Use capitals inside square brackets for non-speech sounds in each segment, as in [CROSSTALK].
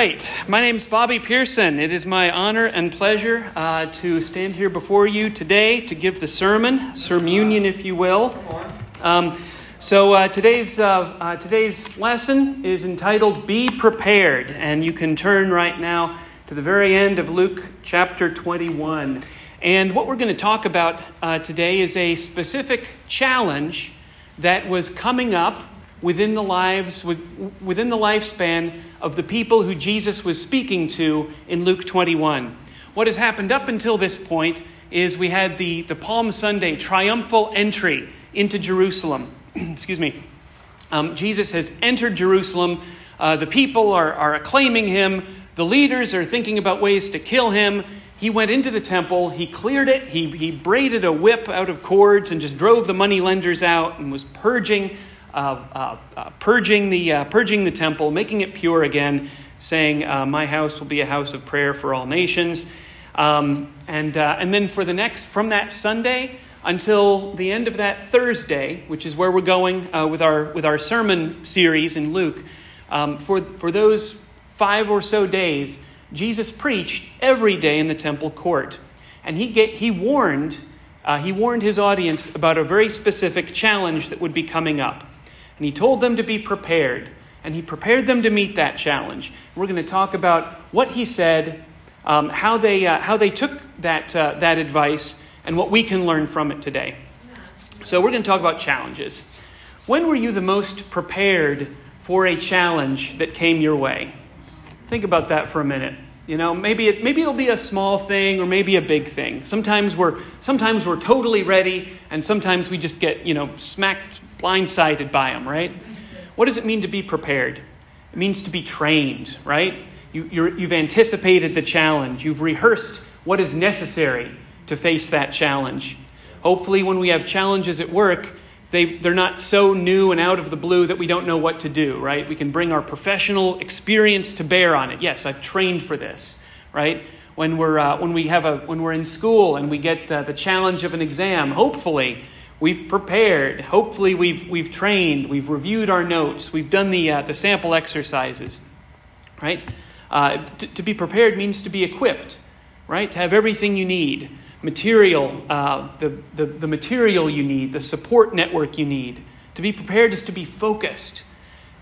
right. My name is Bobby Pearson. It is my honor and pleasure uh, to stand here before you today to give the sermon, sermonion, if you will. Um, so uh, today's uh, uh, today's lesson is entitled "Be Prepared," and you can turn right now to the very end of Luke chapter 21. And what we're going to talk about uh, today is a specific challenge that was coming up within the lives within the lifespan of the people who Jesus was speaking to in Luke 21. What has happened up until this point is we had the, the Palm Sunday triumphal entry into Jerusalem. [CLEARS THROAT] Excuse me. Um, Jesus has entered Jerusalem. Uh, the people are, are acclaiming him. The leaders are thinking about ways to kill him. He went into the temple, he cleared it, he, he braided a whip out of cords and just drove the money lenders out and was purging uh, uh, uh, purging, the, uh, purging the temple, making it pure again, saying, uh, My house will be a house of prayer for all nations. Um, and, uh, and then for the next, from that Sunday until the end of that Thursday, which is where we're going with, our, with our sermon series in Luke, um, for, for those five or so days, Jesus preached every day in the temple court. And he, get, he warned uh, he warned his audience about a very specific challenge that would be coming up. And he told them to be prepared. And he prepared them to meet that challenge. We're going to talk about what he said, um, how, they, uh, how they took that, uh, that advice, and what we can learn from it today. So, we're going to talk about challenges. When were you the most prepared for a challenge that came your way? Think about that for a minute. You know, maybe it, maybe it'll be a small thing or maybe a big thing. Sometimes we're sometimes we're totally ready, and sometimes we just get you know smacked blindsided by them, right? What does it mean to be prepared? It means to be trained, right? You, you've anticipated the challenge, you've rehearsed what is necessary to face that challenge. Hopefully, when we have challenges at work, they, they're not so new and out of the blue that we don't know what to do, right? We can bring our professional experience to bear on it. Yes, I've trained for this, right? When we're, uh, when we have a, when we're in school and we get uh, the challenge of an exam, hopefully We've prepared. Hopefully, we've, we've trained. We've reviewed our notes. We've done the, uh, the sample exercises. Right? Uh, to, to, be prepared means to be equipped, right? To have everything you need material, uh, the, the, the material you need, the support network you need. To be prepared is to be focused.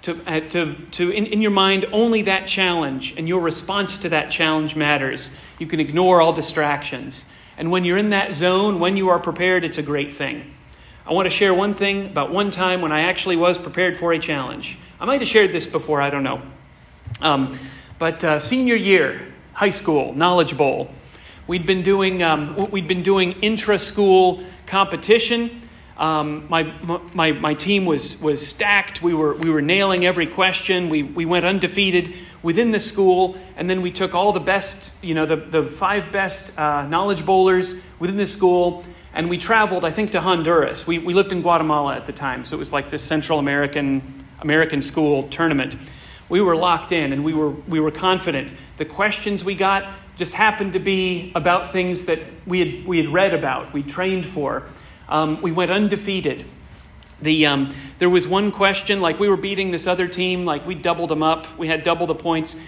To, uh, to, to in, in your mind, only that challenge and your response to that challenge matters. You can ignore all distractions. And when you're in that zone, when you are prepared, it's a great thing. I want to share one thing about one time when I actually was prepared for a challenge. I might have shared this before, I don't know. Um, but uh, senior year, high school, Knowledge Bowl, we'd been doing, um, we'd been doing intra school competition. Um, my, my, my team was, was stacked. We were, we were nailing every question. We, we went undefeated within the school. And then we took all the best, you know, the, the five best uh, knowledge bowlers within the school and we traveled, I think, to Honduras. We, we lived in Guatemala at the time, so it was like this Central American, American school tournament. We were locked in and we were, we were confident. The questions we got just happened to be about things that we had, we had read about, we trained for. Um, we went undefeated. The, um, there was one question, like we were beating this other team, like we doubled them up, we had double the points,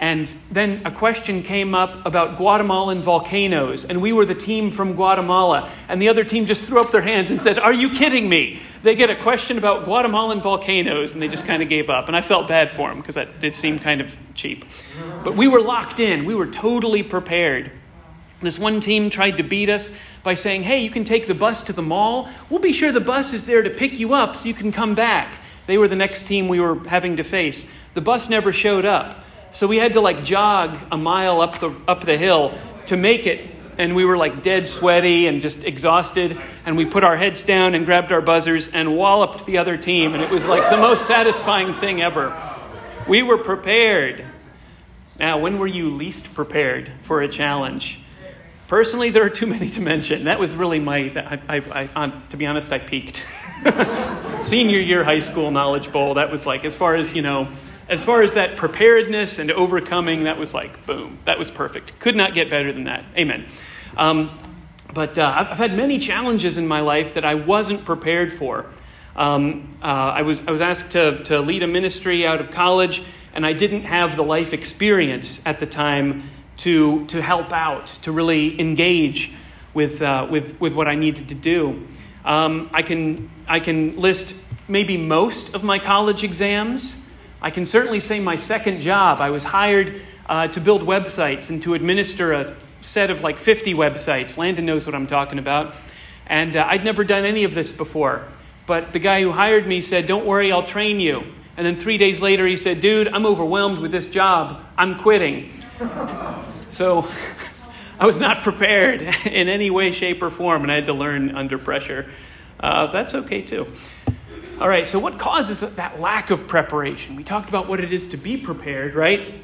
and then a question came up about Guatemalan volcanoes, and we were the team from Guatemala. And the other team just threw up their hands and said, Are you kidding me? They get a question about Guatemalan volcanoes, and they just kind of gave up. And I felt bad for them because that did seem kind of cheap. But we were locked in, we were totally prepared. This one team tried to beat us by saying, Hey, you can take the bus to the mall. We'll be sure the bus is there to pick you up so you can come back. They were the next team we were having to face. The bus never showed up. So we had to like jog a mile up the, up the hill to make it. And we were like dead sweaty and just exhausted. And we put our heads down and grabbed our buzzers and walloped the other team. And it was like the most satisfying thing ever. We were prepared. Now, when were you least prepared for a challenge? Personally, there are too many to mention. That was really my, I, I, I, to be honest, I peaked. [LAUGHS] Senior year high school knowledge bowl, that was like, as far as, you know, as far as that preparedness and overcoming, that was like, boom, that was perfect. Could not get better than that. Amen. Um, but uh, I've had many challenges in my life that I wasn't prepared for. Um, uh, I, was, I was asked to, to lead a ministry out of college, and I didn't have the life experience at the time to, to help out, to really engage with, uh, with, with what I needed to do. Um, I, can, I can list maybe most of my college exams. I can certainly say my second job. I was hired uh, to build websites and to administer a set of like 50 websites. Landon knows what I'm talking about. And uh, I'd never done any of this before. But the guy who hired me said, Don't worry, I'll train you. And then three days later, he said, Dude, I'm overwhelmed with this job. I'm quitting. [LAUGHS] so [LAUGHS] I was not prepared [LAUGHS] in any way, shape, or form, and I had to learn under pressure. Uh, that's okay too. All right, so what causes that lack of preparation? We talked about what it is to be prepared, right?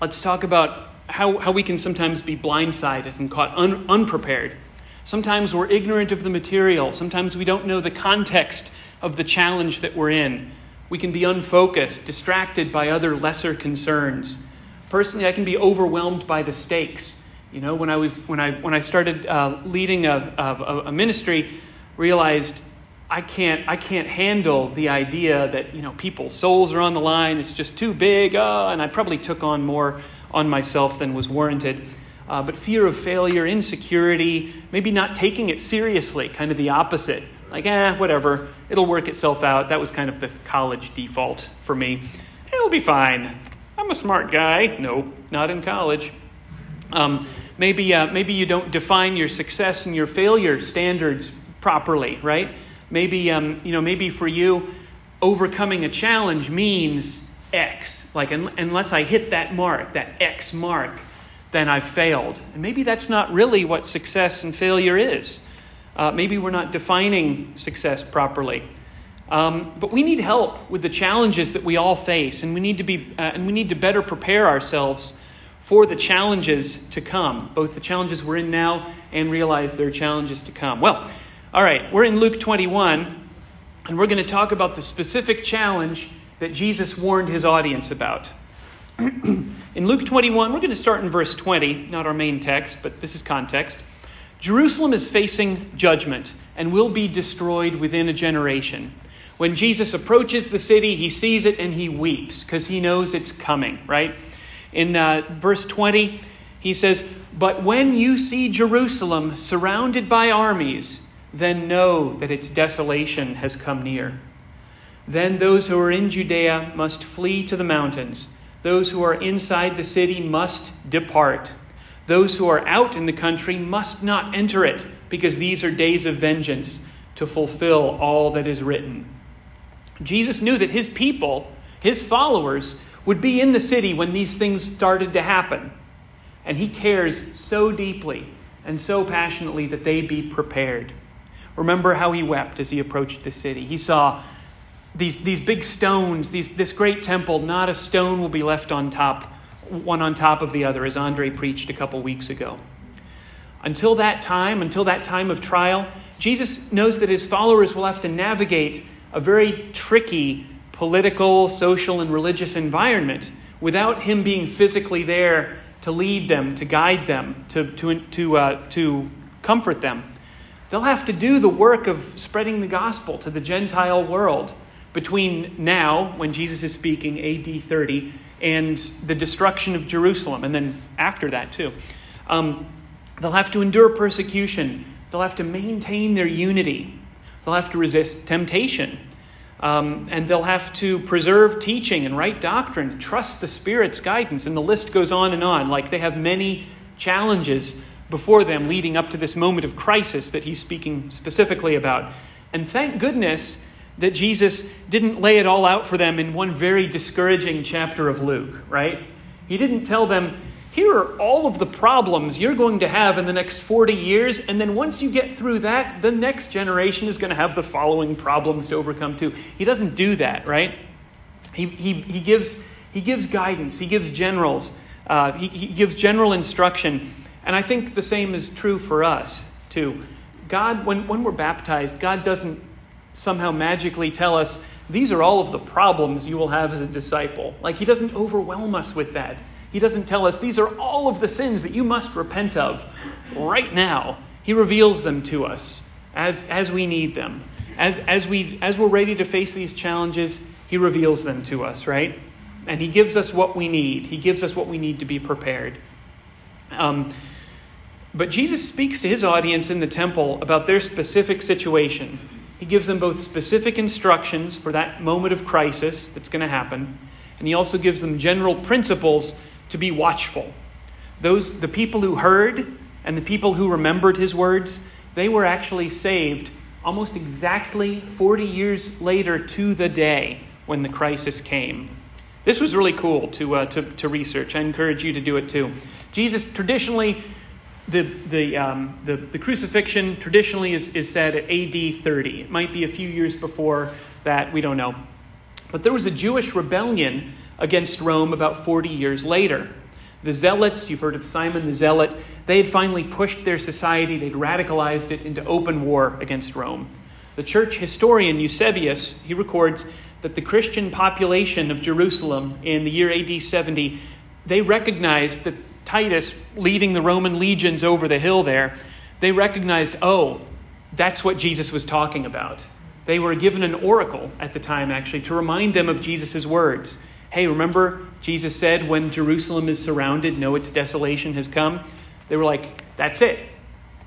Let's talk about how, how we can sometimes be blindsided and caught un, unprepared. Sometimes we're ignorant of the material. Sometimes we don't know the context of the challenge that we're in. We can be unfocused, distracted by other lesser concerns. Personally, I can be overwhelmed by the stakes. You know, when I was when I when I started uh, leading a, a, a ministry, realized I can't I can't handle the idea that you know people's souls are on the line. It's just too big. Uh, and I probably took on more on myself than was warranted. Uh, but fear of failure, insecurity, maybe not taking it seriously, kind of the opposite. Like, eh, whatever, it'll work itself out. That was kind of the college default for me. It'll be fine. I'm a smart guy. Nope, not in college. Um, maybe, uh, maybe you don't define your success and your failure standards properly, right? Maybe, um, you know, maybe for you, overcoming a challenge means X. Like, un- unless I hit that mark, that X mark, then I've failed. And maybe that's not really what success and failure is. Uh, maybe we're not defining success properly. Um, but we need help with the challenges that we all face, and we need to be, uh, and we need to better prepare ourselves for the challenges to come, both the challenges we're in now and realize there are challenges to come. Well, all right, we're in Luke 21, and we're going to talk about the specific challenge that Jesus warned his audience about. [CLEARS THROAT] in Luke 21, we're going to start in verse 20, not our main text, but this is context. Jerusalem is facing judgment and will be destroyed within a generation. When Jesus approaches the city, he sees it and he weeps because he knows it's coming, right? In uh, verse 20, he says, But when you see Jerusalem surrounded by armies, then know that its desolation has come near. Then those who are in Judea must flee to the mountains. Those who are inside the city must depart. Those who are out in the country must not enter it, because these are days of vengeance to fulfill all that is written. Jesus knew that his people, his followers, would be in the city when these things started to happen. And he cares so deeply and so passionately that they be prepared. Remember how he wept as he approached the city. He saw these, these big stones, these, this great temple, not a stone will be left on top, one on top of the other, as Andre preached a couple weeks ago. Until that time, until that time of trial, Jesus knows that his followers will have to navigate a very tricky political, social, and religious environment without him being physically there to lead them, to guide them, to, to, to, uh, to comfort them. They'll have to do the work of spreading the gospel to the Gentile world between now, when Jesus is speaking, AD 30, and the destruction of Jerusalem, and then after that, too. Um, they'll have to endure persecution, they'll have to maintain their unity, they'll have to resist temptation. Um, and they'll have to preserve teaching and right doctrine, trust the Spirit's guidance, and the list goes on and on. Like they have many challenges before them leading up to this moment of crisis that he's speaking specifically about. And thank goodness that Jesus didn't lay it all out for them in one very discouraging chapter of Luke, right? He didn't tell them, here are all of the problems you're going to have in the next 40 years, and then once you get through that, the next generation is going to have the following problems to overcome too. He doesn't do that, right? He, he, he, gives, he gives guidance, he gives generals, uh, he, he gives general instruction. And I think the same is true for us too. God, when, when we're baptized, God doesn't somehow magically tell us, these are all of the problems you will have as a disciple. Like, he doesn't overwhelm us with that. He doesn't tell us, these are all of the sins that you must repent of right now. He reveals them to us as, as we need them. As, as, we, as we're ready to face these challenges, he reveals them to us, right? and he gives us what we need. He gives us what we need to be prepared. Um, but Jesus speaks to his audience in the temple about their specific situation. He gives them both specific instructions for that moment of crisis that's going to happen, and he also gives them general principles to be watchful. Those the people who heard and the people who remembered his words, they were actually saved almost exactly 40 years later to the day when the crisis came. This was really cool to, uh, to, to research. I encourage you to do it too. Jesus traditionally, the, the, um, the, the crucifixion traditionally is, is said at AD 30. It might be a few years before that, we don't know. But there was a Jewish rebellion against Rome about 40 years later. The Zealots, you've heard of Simon the Zealot, they had finally pushed their society, they'd radicalized it into open war against Rome. The church historian Eusebius, he records that the Christian population of Jerusalem in the year AD 70, they recognized that Titus leading the Roman legions over the hill there, they recognized, oh, that's what Jesus was talking about. They were given an oracle at the time, actually, to remind them of Jesus' words. Hey, remember Jesus said, when Jerusalem is surrounded, know its desolation has come? They were like, that's it.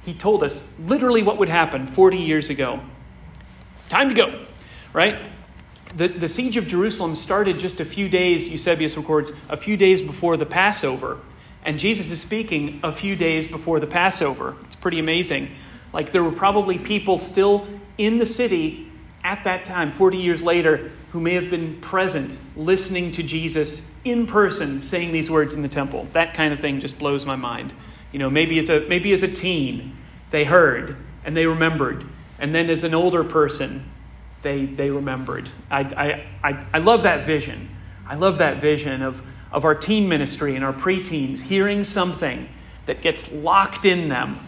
He told us literally what would happen 40 years ago. Time to go, right? The, the siege of Jerusalem started just a few days, Eusebius records, a few days before the Passover. And Jesus is speaking a few days before the Passover. It's pretty amazing. Like there were probably people still in the city at that time, 40 years later, who may have been present listening to Jesus in person saying these words in the temple. That kind of thing just blows my mind. You know, maybe as a, maybe as a teen, they heard and they remembered. And then as an older person, they, they remembered. I, I, I, I love that vision. I love that vision of, of our teen ministry and our preteens hearing something that gets locked in them.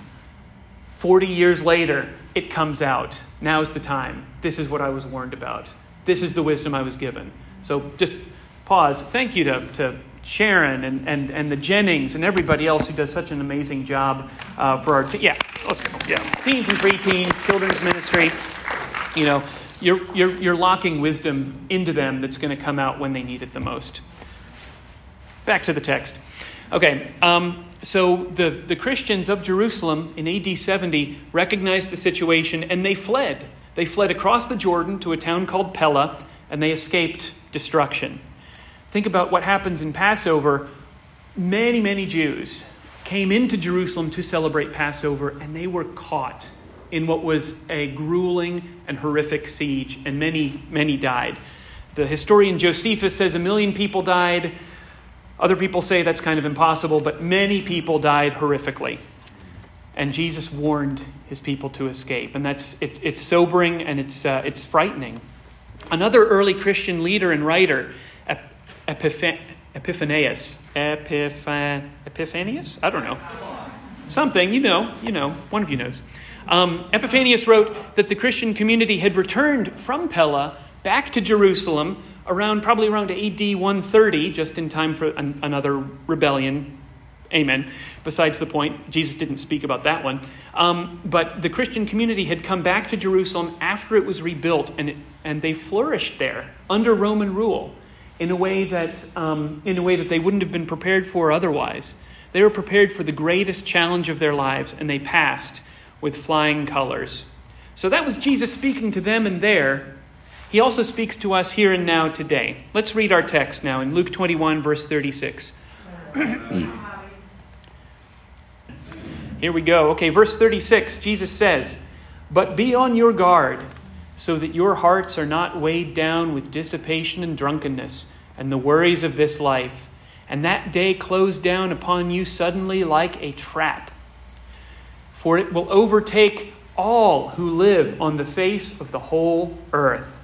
40 years later, it comes out. Now's the time. This is what I was warned about. This is the wisdom I was given. So just pause. Thank you to, to Sharon and, and, and the Jennings and everybody else who does such an amazing job uh, for our, te- yeah, let's go. Yeah. Teens and preteens, children's ministry. You know, you're, you're, you're locking wisdom into them that's going to come out when they need it the most. Back to the text. Okay, um, so the, the Christians of Jerusalem in AD 70 recognized the situation and they fled. They fled across the Jordan to a town called Pella and they escaped destruction. Think about what happens in Passover. Many, many Jews came into Jerusalem to celebrate Passover and they were caught in what was a grueling and horrific siege, and many, many died. The historian Josephus says a million people died. Other people say that's kind of impossible, but many people died horrifically. And Jesus warned his people to escape. And that's, it's, it's sobering and it's, uh, it's frightening. Another early Christian leader and writer, Epiphan- Epiphanius, Epiphan- Epiphanius? I don't know. Something, you know, you know, one of you knows. Um, Epiphanius wrote that the Christian community had returned from Pella back to Jerusalem around probably around AD 130, just in time for an, another rebellion. Amen. Besides the point, Jesus didn't speak about that one. Um, but the Christian community had come back to Jerusalem after it was rebuilt, and, it, and they flourished there under Roman rule in a way that um, in a way that they wouldn't have been prepared for otherwise. They were prepared for the greatest challenge of their lives, and they passed with flying colors. So that was Jesus speaking to them and there. He also speaks to us here and now today. Let's read our text now in Luke 21, verse 36. here we go. Okay, verse 36, Jesus says, But be on your guard, so that your hearts are not weighed down with dissipation and drunkenness and the worries of this life, and that day close down upon you suddenly like a trap for it will overtake all who live on the face of the whole earth.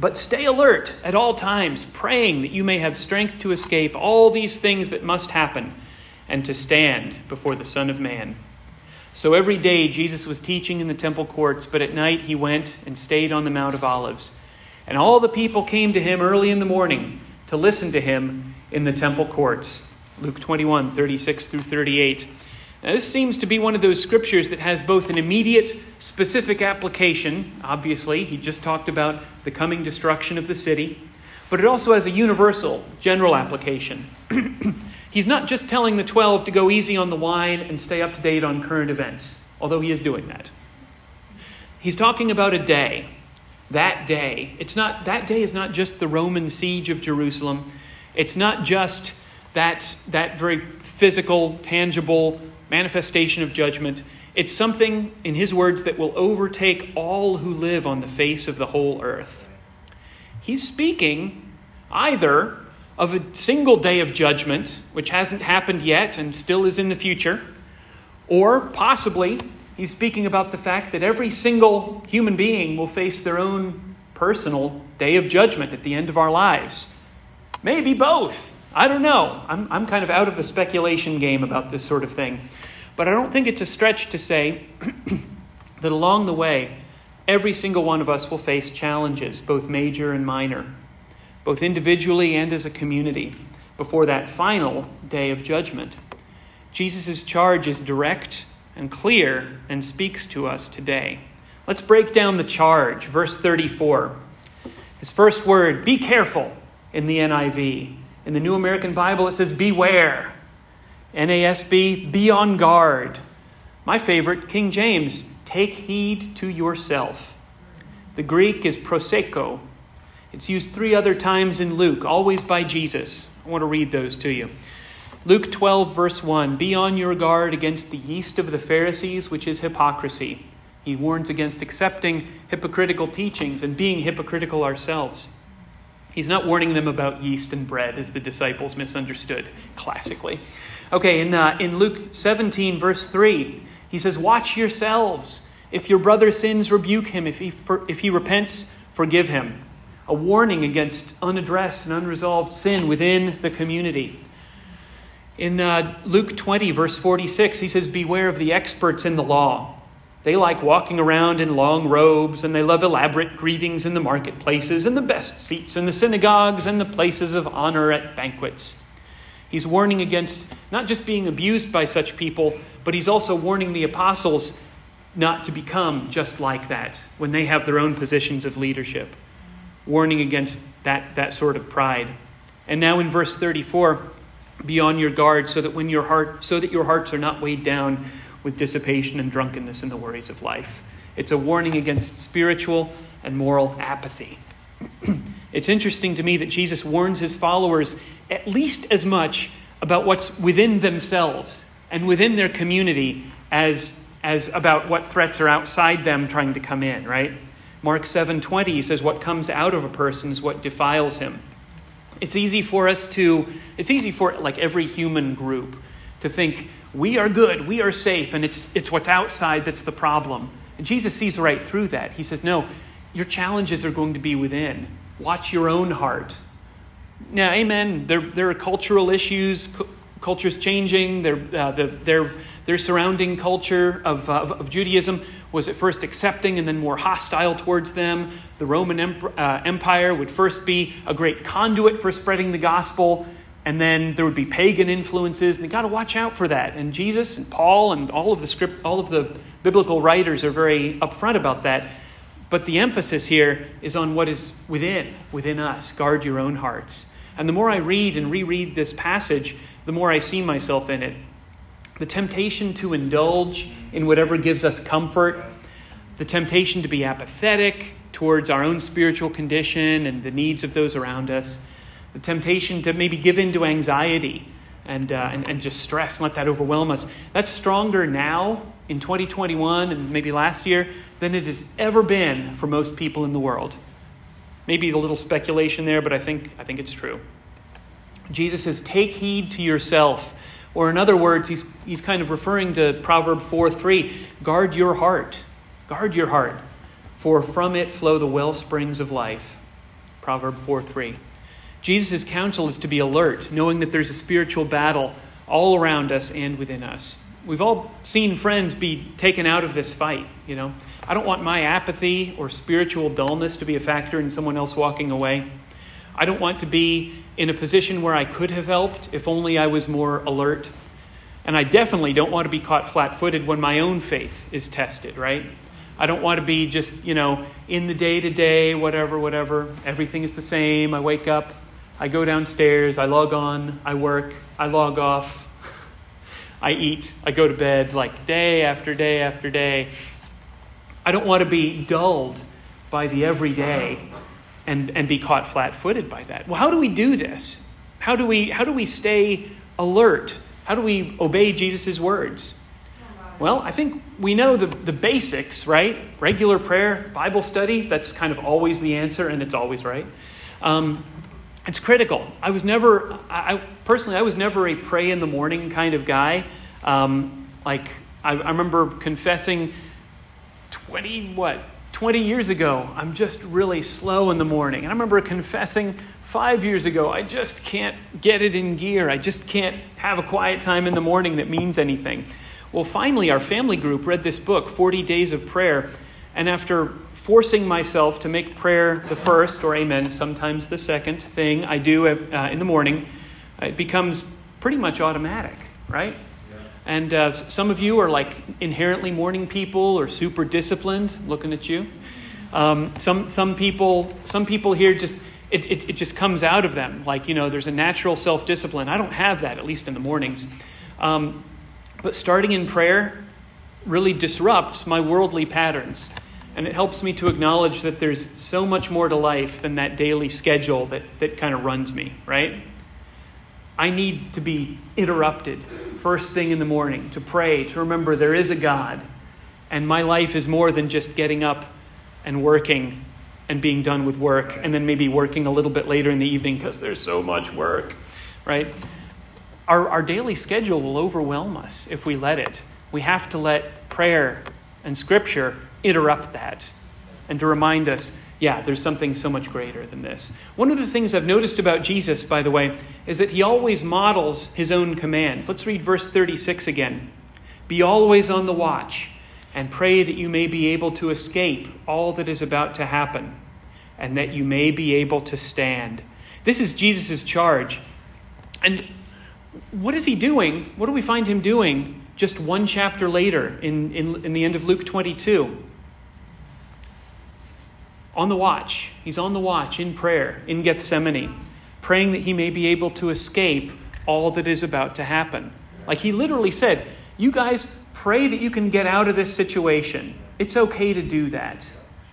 But stay alert at all times, praying that you may have strength to escape all these things that must happen and to stand before the Son of Man. So every day Jesus was teaching in the temple courts, but at night he went and stayed on the Mount of Olives. And all the people came to him early in the morning to listen to him in the temple courts. Luke 21, 36 through 38. Now, this seems to be one of those scriptures that has both an immediate, specific application. Obviously, he just talked about the coming destruction of the city, but it also has a universal, general application. [CLEARS THROAT] He's not just telling the 12 to go easy on the wine and stay up to date on current events, although he is doing that. He's talking about a day. That day. It's not that day is not just the Roman siege of Jerusalem. It's not just that, that very physical, tangible manifestation of judgment. It's something, in his words, that will overtake all who live on the face of the whole earth. He's speaking either of a single day of judgment, which hasn't happened yet and still is in the future, or possibly he's speaking about the fact that every single human being will face their own personal day of judgment at the end of our lives. Maybe both. I don't know. I'm, I'm kind of out of the speculation game about this sort of thing. But I don't think it's a stretch to say [CLEARS THROAT] that along the way, every single one of us will face challenges, both major and minor, both individually and as a community, before that final day of judgment. Jesus' charge is direct and clear and speaks to us today. Let's break down the charge. Verse 34. His first word, be careful in the NIV. In the New American Bible, it says, beware. NASB, be on guard. My favorite, King James, take heed to yourself. The Greek is prosecho. It's used three other times in Luke, always by Jesus. I want to read those to you. Luke 12, verse 1 Be on your guard against the yeast of the Pharisees, which is hypocrisy. He warns against accepting hypocritical teachings and being hypocritical ourselves. He's not warning them about yeast and bread, as the disciples misunderstood, classically. Okay, in, uh, in Luke 17, verse 3, he says, Watch yourselves. If your brother sins, rebuke him. If he, for, if he repents, forgive him. A warning against unaddressed and unresolved sin within the community. In uh, Luke 20, verse 46, he says, Beware of the experts in the law they like walking around in long robes, and they love elaborate greetings in the marketplaces, and the best seats in the synagogues, and the places of honor at banquets. He's warning against not just being abused by such people, but he's also warning the apostles not to become just like that when they have their own positions of leadership. Warning against that, that sort of pride. And now in verse 34, be on your guard so that when your heart so that your hearts are not weighed down with dissipation and drunkenness and the worries of life. It's a warning against spiritual and moral apathy. [CLEARS THROAT] it's interesting to me that Jesus warns his followers at least as much about what's within themselves and within their community as, as about what threats are outside them trying to come in, right? Mark 7:20 says what comes out of a person is what defiles him. It's easy for us to it's easy for like every human group to think we are good, we are safe, and it's, it's what's outside that's the problem. And Jesus sees right through that. He says, No, your challenges are going to be within. Watch your own heart. Now, amen. There, there are cultural issues. Culture's changing. Their, uh, the, their, their surrounding culture of, uh, of Judaism was at first accepting and then more hostile towards them. The Roman uh, Empire would first be a great conduit for spreading the gospel and then there would be pagan influences, and you got to watch out for that. And Jesus and Paul and all of the script, all of the biblical writers are very upfront about that. But the emphasis here is on what is within, within us. Guard your own hearts. And the more I read and reread this passage, the more I see myself in it. The temptation to indulge in whatever gives us comfort, the temptation to be apathetic towards our own spiritual condition and the needs of those around us the temptation to maybe give in to anxiety and, uh, and, and just stress and let that overwhelm us. That's stronger now in 2021 and maybe last year than it has ever been for most people in the world. Maybe a little speculation there, but I think, I think it's true. Jesus says, Take heed to yourself. Or, in other words, he's, he's kind of referring to Proverb 4 3 guard your heart. Guard your heart, for from it flow the well springs of life. Proverb 4 3. Jesus' counsel is to be alert, knowing that there's a spiritual battle all around us and within us. We've all seen friends be taken out of this fight, you know. I don't want my apathy or spiritual dullness to be a factor in someone else walking away. I don't want to be in a position where I could have helped if only I was more alert. And I definitely don't want to be caught flat footed when my own faith is tested, right? I don't want to be just, you know, in the day to day, whatever, whatever. Everything is the same. I wake up, I go downstairs, I log on, I work, I log off, [LAUGHS] I eat, I go to bed, like day after day after day. I don't want to be dulled by the everyday and, and be caught flat footed by that. Well, how do we do this? How do we, how do we stay alert? How do we obey Jesus' words? Well, I think we know the, the basics, right? Regular prayer, Bible study, that's kind of always the answer, and it's always right. Um, it's critical. I was never, I, personally, I was never a pray in the morning kind of guy. Um, like, I, I remember confessing 20, what, 20 years ago, I'm just really slow in the morning. And I remember confessing five years ago, I just can't get it in gear. I just can't have a quiet time in the morning that means anything. Well, finally, our family group read this book, 40 Days of Prayer, and after forcing myself to make prayer the first, or amen, sometimes the second thing I do uh, in the morning, it becomes pretty much automatic, right? Yeah. And uh, some of you are like inherently morning people or super disciplined, looking at you. Um, some, some, people, some people here just, it, it, it, just comes out of them. Like, you know, there's a natural self discipline. I don't have that, at least in the mornings. Um, but starting in prayer really disrupts my worldly patterns. And it helps me to acknowledge that there's so much more to life than that daily schedule that, that kind of runs me, right? I need to be interrupted first thing in the morning to pray, to remember there is a God. And my life is more than just getting up and working and being done with work and then maybe working a little bit later in the evening because there's so much work, right? our, our daily schedule will overwhelm us if we let it. We have to let prayer and scripture interrupt that and to remind us, yeah, there's something so much greater than this. One of the things I've noticed about Jesus, by the way, is that he always models his own commands. Let's read verse 36 again. Be always on the watch and pray that you may be able to escape all that is about to happen and that you may be able to stand. This is Jesus' charge. And what is he doing? What do we find him doing just one chapter later in, in, in the end of Luke 22? On the watch. He's on the watch in prayer in Gethsemane, praying that he may be able to escape all that is about to happen. Like he literally said, You guys pray that you can get out of this situation. It's okay to do that.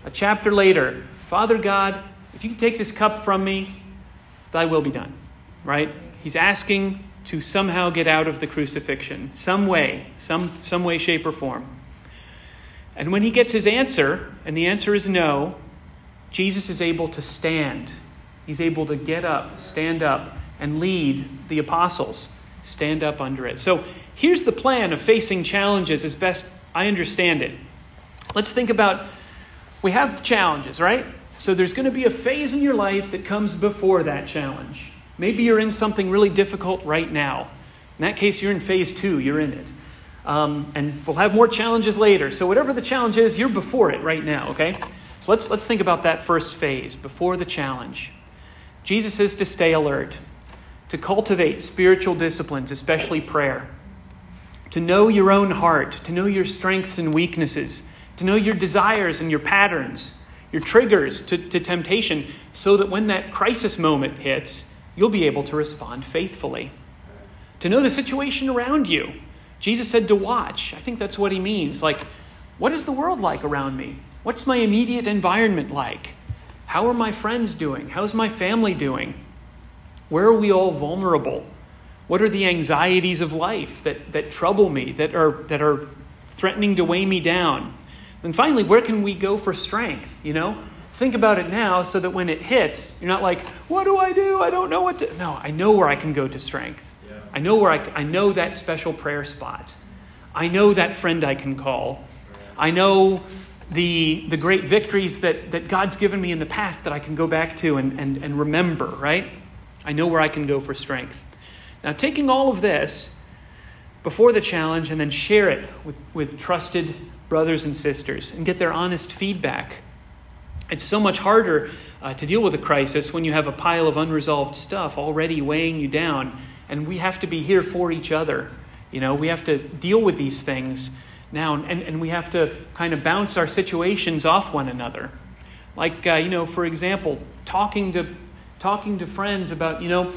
A chapter later, Father God, if you can take this cup from me, thy will be done. Right? He's asking to somehow get out of the crucifixion, some way, some, some way, shape, or form. And when he gets his answer, and the answer is no, Jesus is able to stand. He's able to get up, stand up, and lead the apostles stand up under it. So here's the plan of facing challenges as best I understand it. Let's think about we have challenges, right? So there's going to be a phase in your life that comes before that challenge. Maybe you're in something really difficult right now. In that case, you're in phase two, you're in it. Um, and we'll have more challenges later. So, whatever the challenge is, you're before it right now, okay? So, let's, let's think about that first phase, before the challenge. Jesus is to stay alert, to cultivate spiritual disciplines, especially prayer, to know your own heart, to know your strengths and weaknesses, to know your desires and your patterns, your triggers to, to temptation, so that when that crisis moment hits, you'll be able to respond faithfully. To know the situation around you. Jesus said to watch. I think that's what he means. Like, what is the world like around me? What's my immediate environment like? How are my friends doing? How's my family doing? Where are we all vulnerable? What are the anxieties of life that, that trouble me, that are, that are threatening to weigh me down? And finally, where can we go for strength? You know, Think about it now so that when it hits, you're not like, what do I do? I don't know what to. No, I know where I can go to strength. Yeah. I know where I, I know that special prayer spot. I know that friend I can call. I know the, the great victories that, that God's given me in the past that I can go back to and, and, and remember, right? I know where I can go for strength. Now, taking all of this before the challenge and then share it with, with trusted brothers and sisters and get their honest feedback it's so much harder uh, to deal with a crisis when you have a pile of unresolved stuff already weighing you down. And we have to be here for each other. You know, we have to deal with these things now, and, and we have to kind of bounce our situations off one another. Like, uh, you know, for example, talking to, talking to friends about, you know,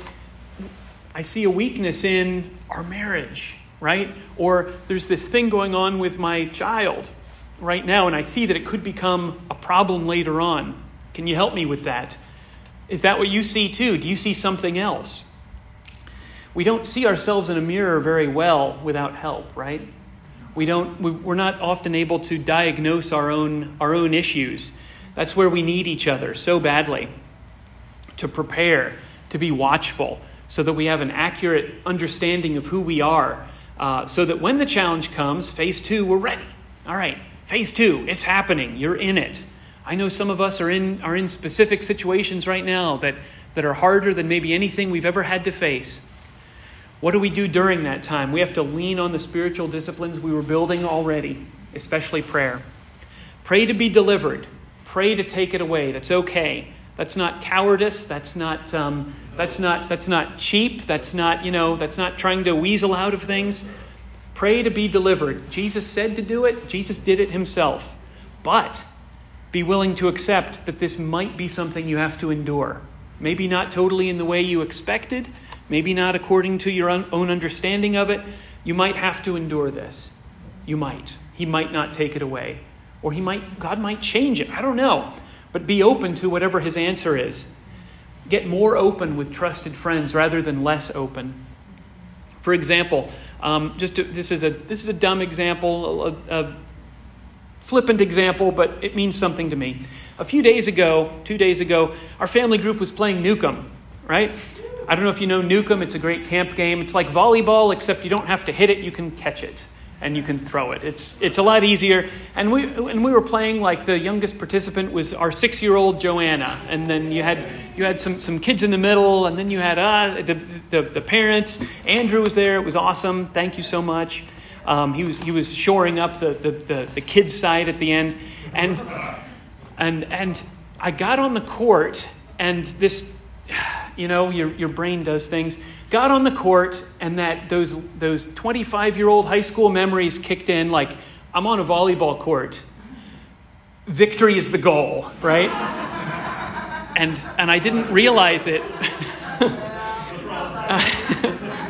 I see a weakness in our marriage, right? Or there's this thing going on with my child right now, and I see that it could become a problem later on. Can you help me with that? Is that what you see too? Do you see something else? We don't see ourselves in a mirror very well without help, right? We don't, we're not often able to diagnose our own, our own issues. That's where we need each other so badly to prepare, to be watchful, so that we have an accurate understanding of who we are, uh, so that when the challenge comes, phase two, we're ready. All right, phase two, it's happening. You're in it. I know some of us are in, are in specific situations right now that, that are harder than maybe anything we've ever had to face. What do we do during that time? We have to lean on the spiritual disciplines we were building already, especially prayer. Pray to be delivered. Pray to take it away. That's okay. That's not cowardice. That's not, um, that's not, that's not cheap. That's not, you know, that's not trying to weasel out of things. Pray to be delivered. Jesus said to do it. Jesus did it himself. But be willing to accept that this might be something you have to endure. Maybe not totally in the way you expected, maybe not according to your own understanding of it. You might have to endure this. You might. He might not take it away. Or he might God might change it. I don't know. But be open to whatever his answer is. Get more open with trusted friends rather than less open. For example, um, just to, this is a this is a dumb example, a, a flippant example, but it means something to me. A few days ago, two days ago, our family group was playing Newcomb, right? I don't know if you know Newcomb. It's a great camp game. It's like volleyball, except you don't have to hit it, you can catch it and you can throw it. It's, it's a lot easier. And we, and we were playing like the youngest participant was our six year old Joanna. And then you had, you had some, some kids in the middle, and then you had uh, the, the, the parents. Andrew was there. It was awesome. Thank you so much. Um, he, was, he was shoring up the, the, the, the kids' side at the end. And, and, and I got on the court, and this, [SIGHS] you know, your, your brain does things. Got on the court, and that those those 25 year old high school memories kicked in. Like I'm on a volleyball court. Victory is the goal, right? and and I didn't realize it. [LAUGHS]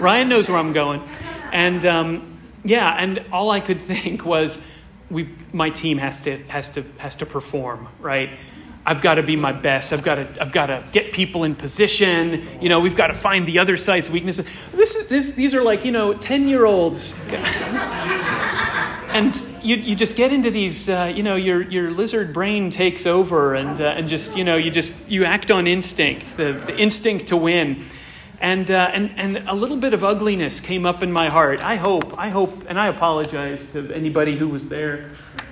Ryan knows where I'm going, and um, yeah, and all I could [LAUGHS] think was, we my team has to has to has to perform, right? I've got to be my best. I've got to, I've got to get people in position. You know, we've got to find the other side's weaknesses. This, is, this, these are like, you know, 10 year olds. [LAUGHS] and you, you just get into these, uh, you know, your, your lizard brain takes over and, uh, and just, you know, you just, you act on instinct, the, the instinct to win. And, uh, and, and a little bit of ugliness came up in my heart. I hope, I hope, and I apologize to anybody who was there.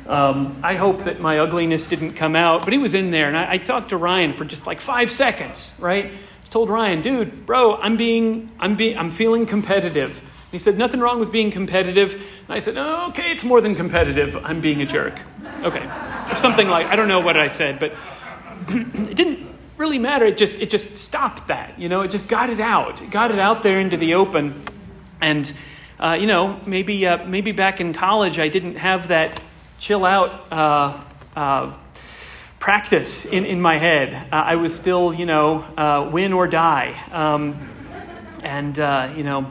Um, I hope that my ugliness didn't come out, but he was in there, and I, I talked to Ryan for just like five seconds, right? I told Ryan, dude, bro, I'm being, I'm being, I'm feeling competitive. And he said, nothing wrong with being competitive. And I said, okay, it's more than competitive. I'm being a jerk. Okay, or something like I don't know what I said, but [CLEARS THROAT] it didn't really matter. It just, it just stopped that. You know, it just got it out. It got it out there into the open, and. Uh, you know, maybe uh, maybe back in college I didn't have that chill out uh, uh, practice in, in my head. Uh, I was still, you know, uh, win or die. Um, and, uh, you know,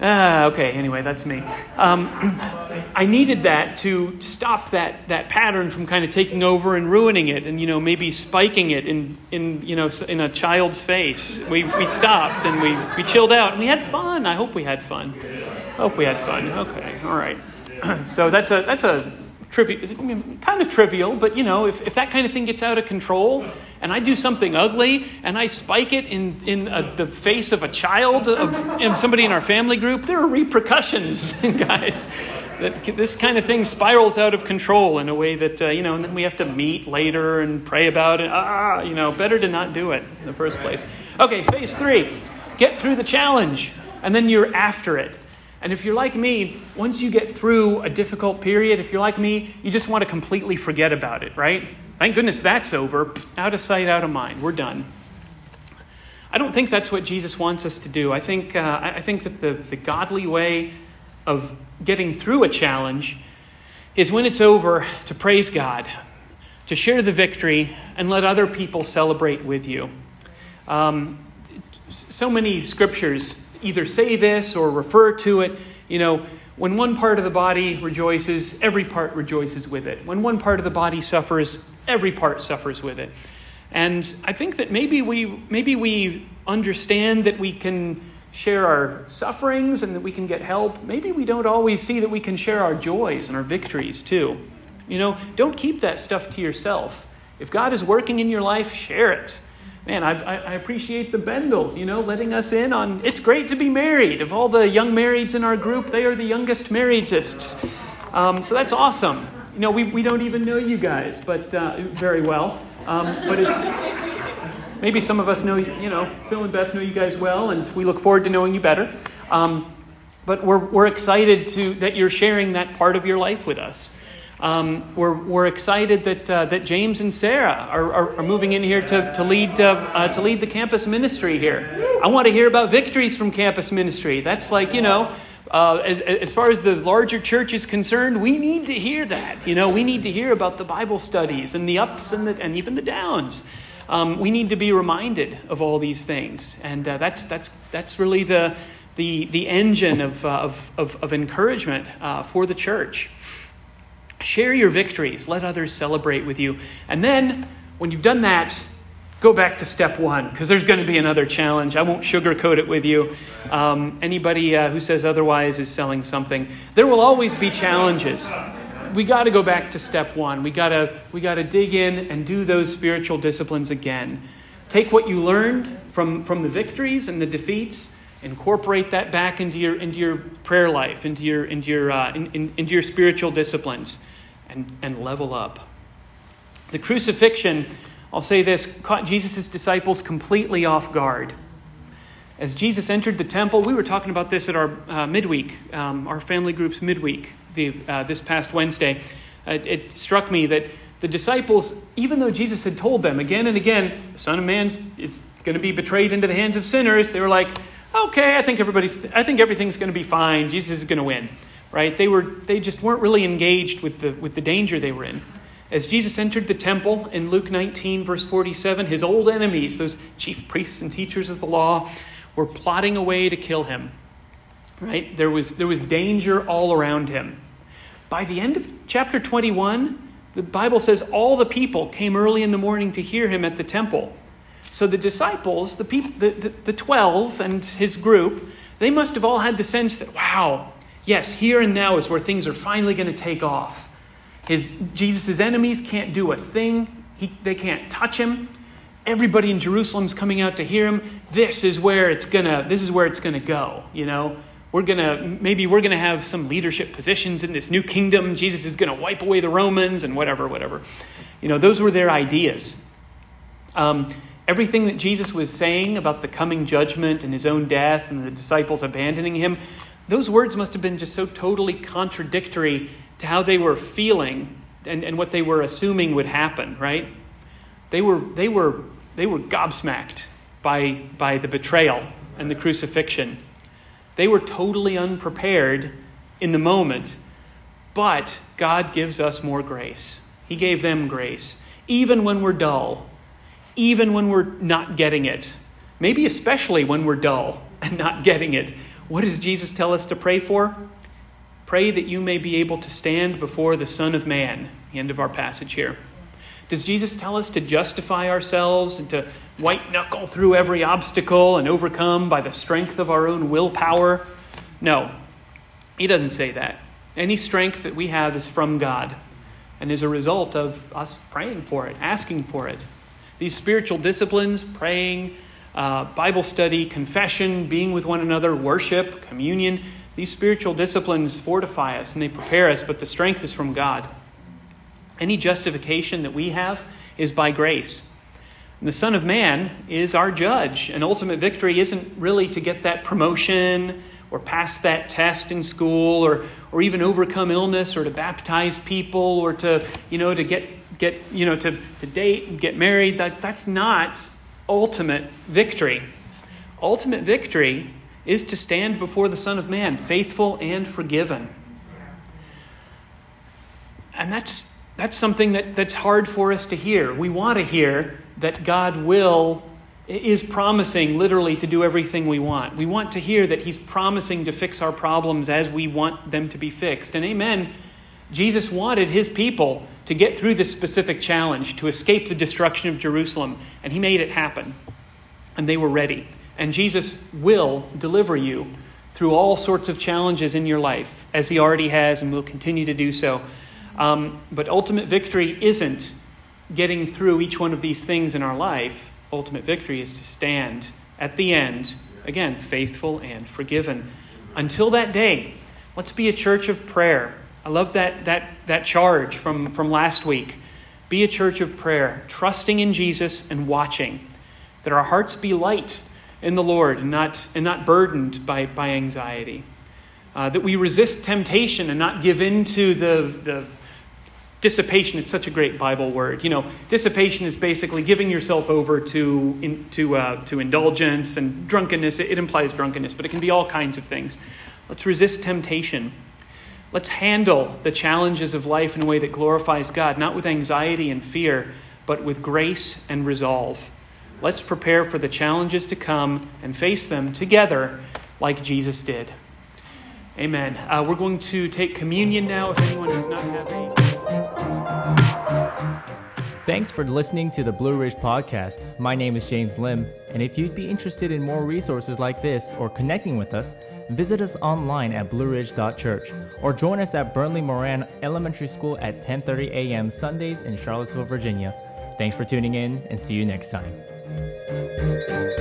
uh, okay, anyway, that's me. Um, [CLEARS THROAT] I needed that to stop that, that pattern from kind of taking over and ruining it and, you know, maybe spiking it in, in, you know, in a child's face. We, we stopped and we, we chilled out and we had fun. I hope we had fun. Hope we had fun. Okay, all right. [CLEARS THROAT] so that's a, that's a trivial, kind of trivial, but you know, if, if that kind of thing gets out of control and I do something ugly and I spike it in, in a, the face of a child of and somebody in our family group, there are repercussions, [LAUGHS] guys. That this kind of thing spirals out of control in a way that, uh, you know, and then we have to meet later and pray about it. Ah, you know, better to not do it in the first place. Okay, phase three get through the challenge, and then you're after it. And if you're like me, once you get through a difficult period, if you're like me, you just want to completely forget about it, right? Thank goodness that's over. Out of sight, out of mind. We're done. I don't think that's what Jesus wants us to do. I think, uh, I think that the, the godly way of getting through a challenge is when it's over to praise God, to share the victory, and let other people celebrate with you. Um, so many scriptures either say this or refer to it. You know, when one part of the body rejoices, every part rejoices with it. When one part of the body suffers, every part suffers with it. And I think that maybe we maybe we understand that we can share our sufferings and that we can get help. Maybe we don't always see that we can share our joys and our victories too. You know, don't keep that stuff to yourself. If God is working in your life, share it. Man, I, I, appreciate the Bendels, you know, letting us in on it's great to be married. Of all the young marrieds in our group, they are the youngest marriedists. Um, so that's awesome. You know, we, we don't even know you guys, but uh, very well. Um, but it's maybe some of us know, you know, Phil and Beth know you guys well, and we look forward to knowing you better. Um, but we're, we're excited to, that you're sharing that part of your life with us. Um, we're, we're excited that, uh, that James and Sarah are, are, are, moving in here to, to, lead, uh, uh, to lead the campus ministry here. I want to hear about victories from campus ministry. That's like, you know, uh, as, as far as the larger church is concerned, we need to hear that. You know, we need to hear about the Bible studies and the ups and, the, and even the downs. Um, we need to be reminded of all these things. And uh, that's, that's, that's really the, the, the engine of, uh, of, of, of, encouragement for the church. Share your victories. Let others celebrate with you. And then, when you've done that, go back to step one because there's going to be another challenge. I won't sugarcoat it with you. Um, anybody uh, who says otherwise is selling something. There will always be challenges. We got to go back to step one. We got to we got to dig in and do those spiritual disciplines again. Take what you learned from from the victories and the defeats incorporate that back into your, into your prayer life, into your, into your, uh, in, in, into your spiritual disciplines, and, and level up. The crucifixion, I'll say this, caught Jesus' disciples completely off guard. As Jesus entered the temple, we were talking about this at our uh, midweek, um, our family group's midweek, the, uh, this past Wednesday. It, it struck me that the disciples, even though Jesus had told them again and again, the Son of Man is going to be betrayed into the hands of sinners, they were like, okay, I think everybody's, I think everything's going to be fine. Jesus is going to win, right? They were, they just weren't really engaged with the, with the danger they were in. As Jesus entered the temple in Luke 19, verse 47, his old enemies, those chief priests and teachers of the law, were plotting a way to kill him. Right? There was, there was danger all around him. By the end of chapter 21, the Bible says all the people came early in the morning to hear him at the temple. So the disciples, the, people, the, the, the 12 and his group, they must have all had the sense that, wow, yes, here and now is where things are finally going to take off. His, Jesus' enemies can't do a thing, he, they can't touch him. Everybody in Jerusalem's coming out to hear him. This is where it's gonna, this is where it's gonna go, you know. We're gonna maybe we're gonna have some leadership positions in this new kingdom. Jesus is gonna wipe away the Romans and whatever, whatever. You know, those were their ideas. Um, Everything that Jesus was saying about the coming judgment and his own death and the disciples abandoning him, those words must have been just so totally contradictory to how they were feeling and, and what they were assuming would happen, right? They were, they were, they were gobsmacked by, by the betrayal and the crucifixion. They were totally unprepared in the moment, but God gives us more grace. He gave them grace. Even when we're dull, even when we're not getting it. Maybe especially when we're dull and not getting it. What does Jesus tell us to pray for? Pray that you may be able to stand before the Son of Man. The end of our passage here. Does Jesus tell us to justify ourselves and to white knuckle through every obstacle and overcome by the strength of our own willpower? No, he doesn't say that. Any strength that we have is from God and is a result of us praying for it, asking for it. These spiritual disciplines, praying, uh, Bible study, confession, being with one another, worship, communion, these spiritual disciplines fortify us and they prepare us, but the strength is from God. Any justification that we have is by grace. And the Son of Man is our judge, and ultimate victory isn't really to get that promotion or pass that test in school or, or even overcome illness or to baptize people or to, you know, to get get, you know, to, to date and get married, that, that's not ultimate victory. Ultimate victory is to stand before the Son of Man, faithful and forgiven. And that's, that's something that, that's hard for us to hear. We want to hear that God will is promising literally to do everything we want. We want to hear that He's promising to fix our problems as we want them to be fixed. And amen, Jesus wanted His people to get through this specific challenge, to escape the destruction of Jerusalem, and He made it happen. And they were ready. And Jesus will deliver you through all sorts of challenges in your life, as He already has and will continue to do so. Um, but ultimate victory isn't getting through each one of these things in our life ultimate victory is to stand at the end, again, faithful and forgiven. Until that day, let's be a church of prayer. I love that, that, that charge from, from last week. Be a church of prayer, trusting in Jesus and watching, that our hearts be light in the Lord and not, and not burdened by, by anxiety. Uh, that we resist temptation and not give in to the, the dissipation. It's such a great bible word. You know dissipation is basically giving yourself over to in, to uh, to indulgence and drunkenness. It, it implies drunkenness but it can be all kinds of things. Let's resist temptation let's handle the challenges of life in a way that glorifies god not with anxiety and fear but with grace and resolve. Let's prepare for the challenges to come and face them together like jesus did. Amen. Uh, we're going to take communion now if anyone does not have a Thanks for listening to the Blue Ridge Podcast. My name is James Lim, and if you'd be interested in more resources like this or connecting with us, visit us online at blueridge.church or join us at Burnley Moran Elementary School at 10:30 a.m. Sundays in Charlottesville, Virginia. Thanks for tuning in and see you next time.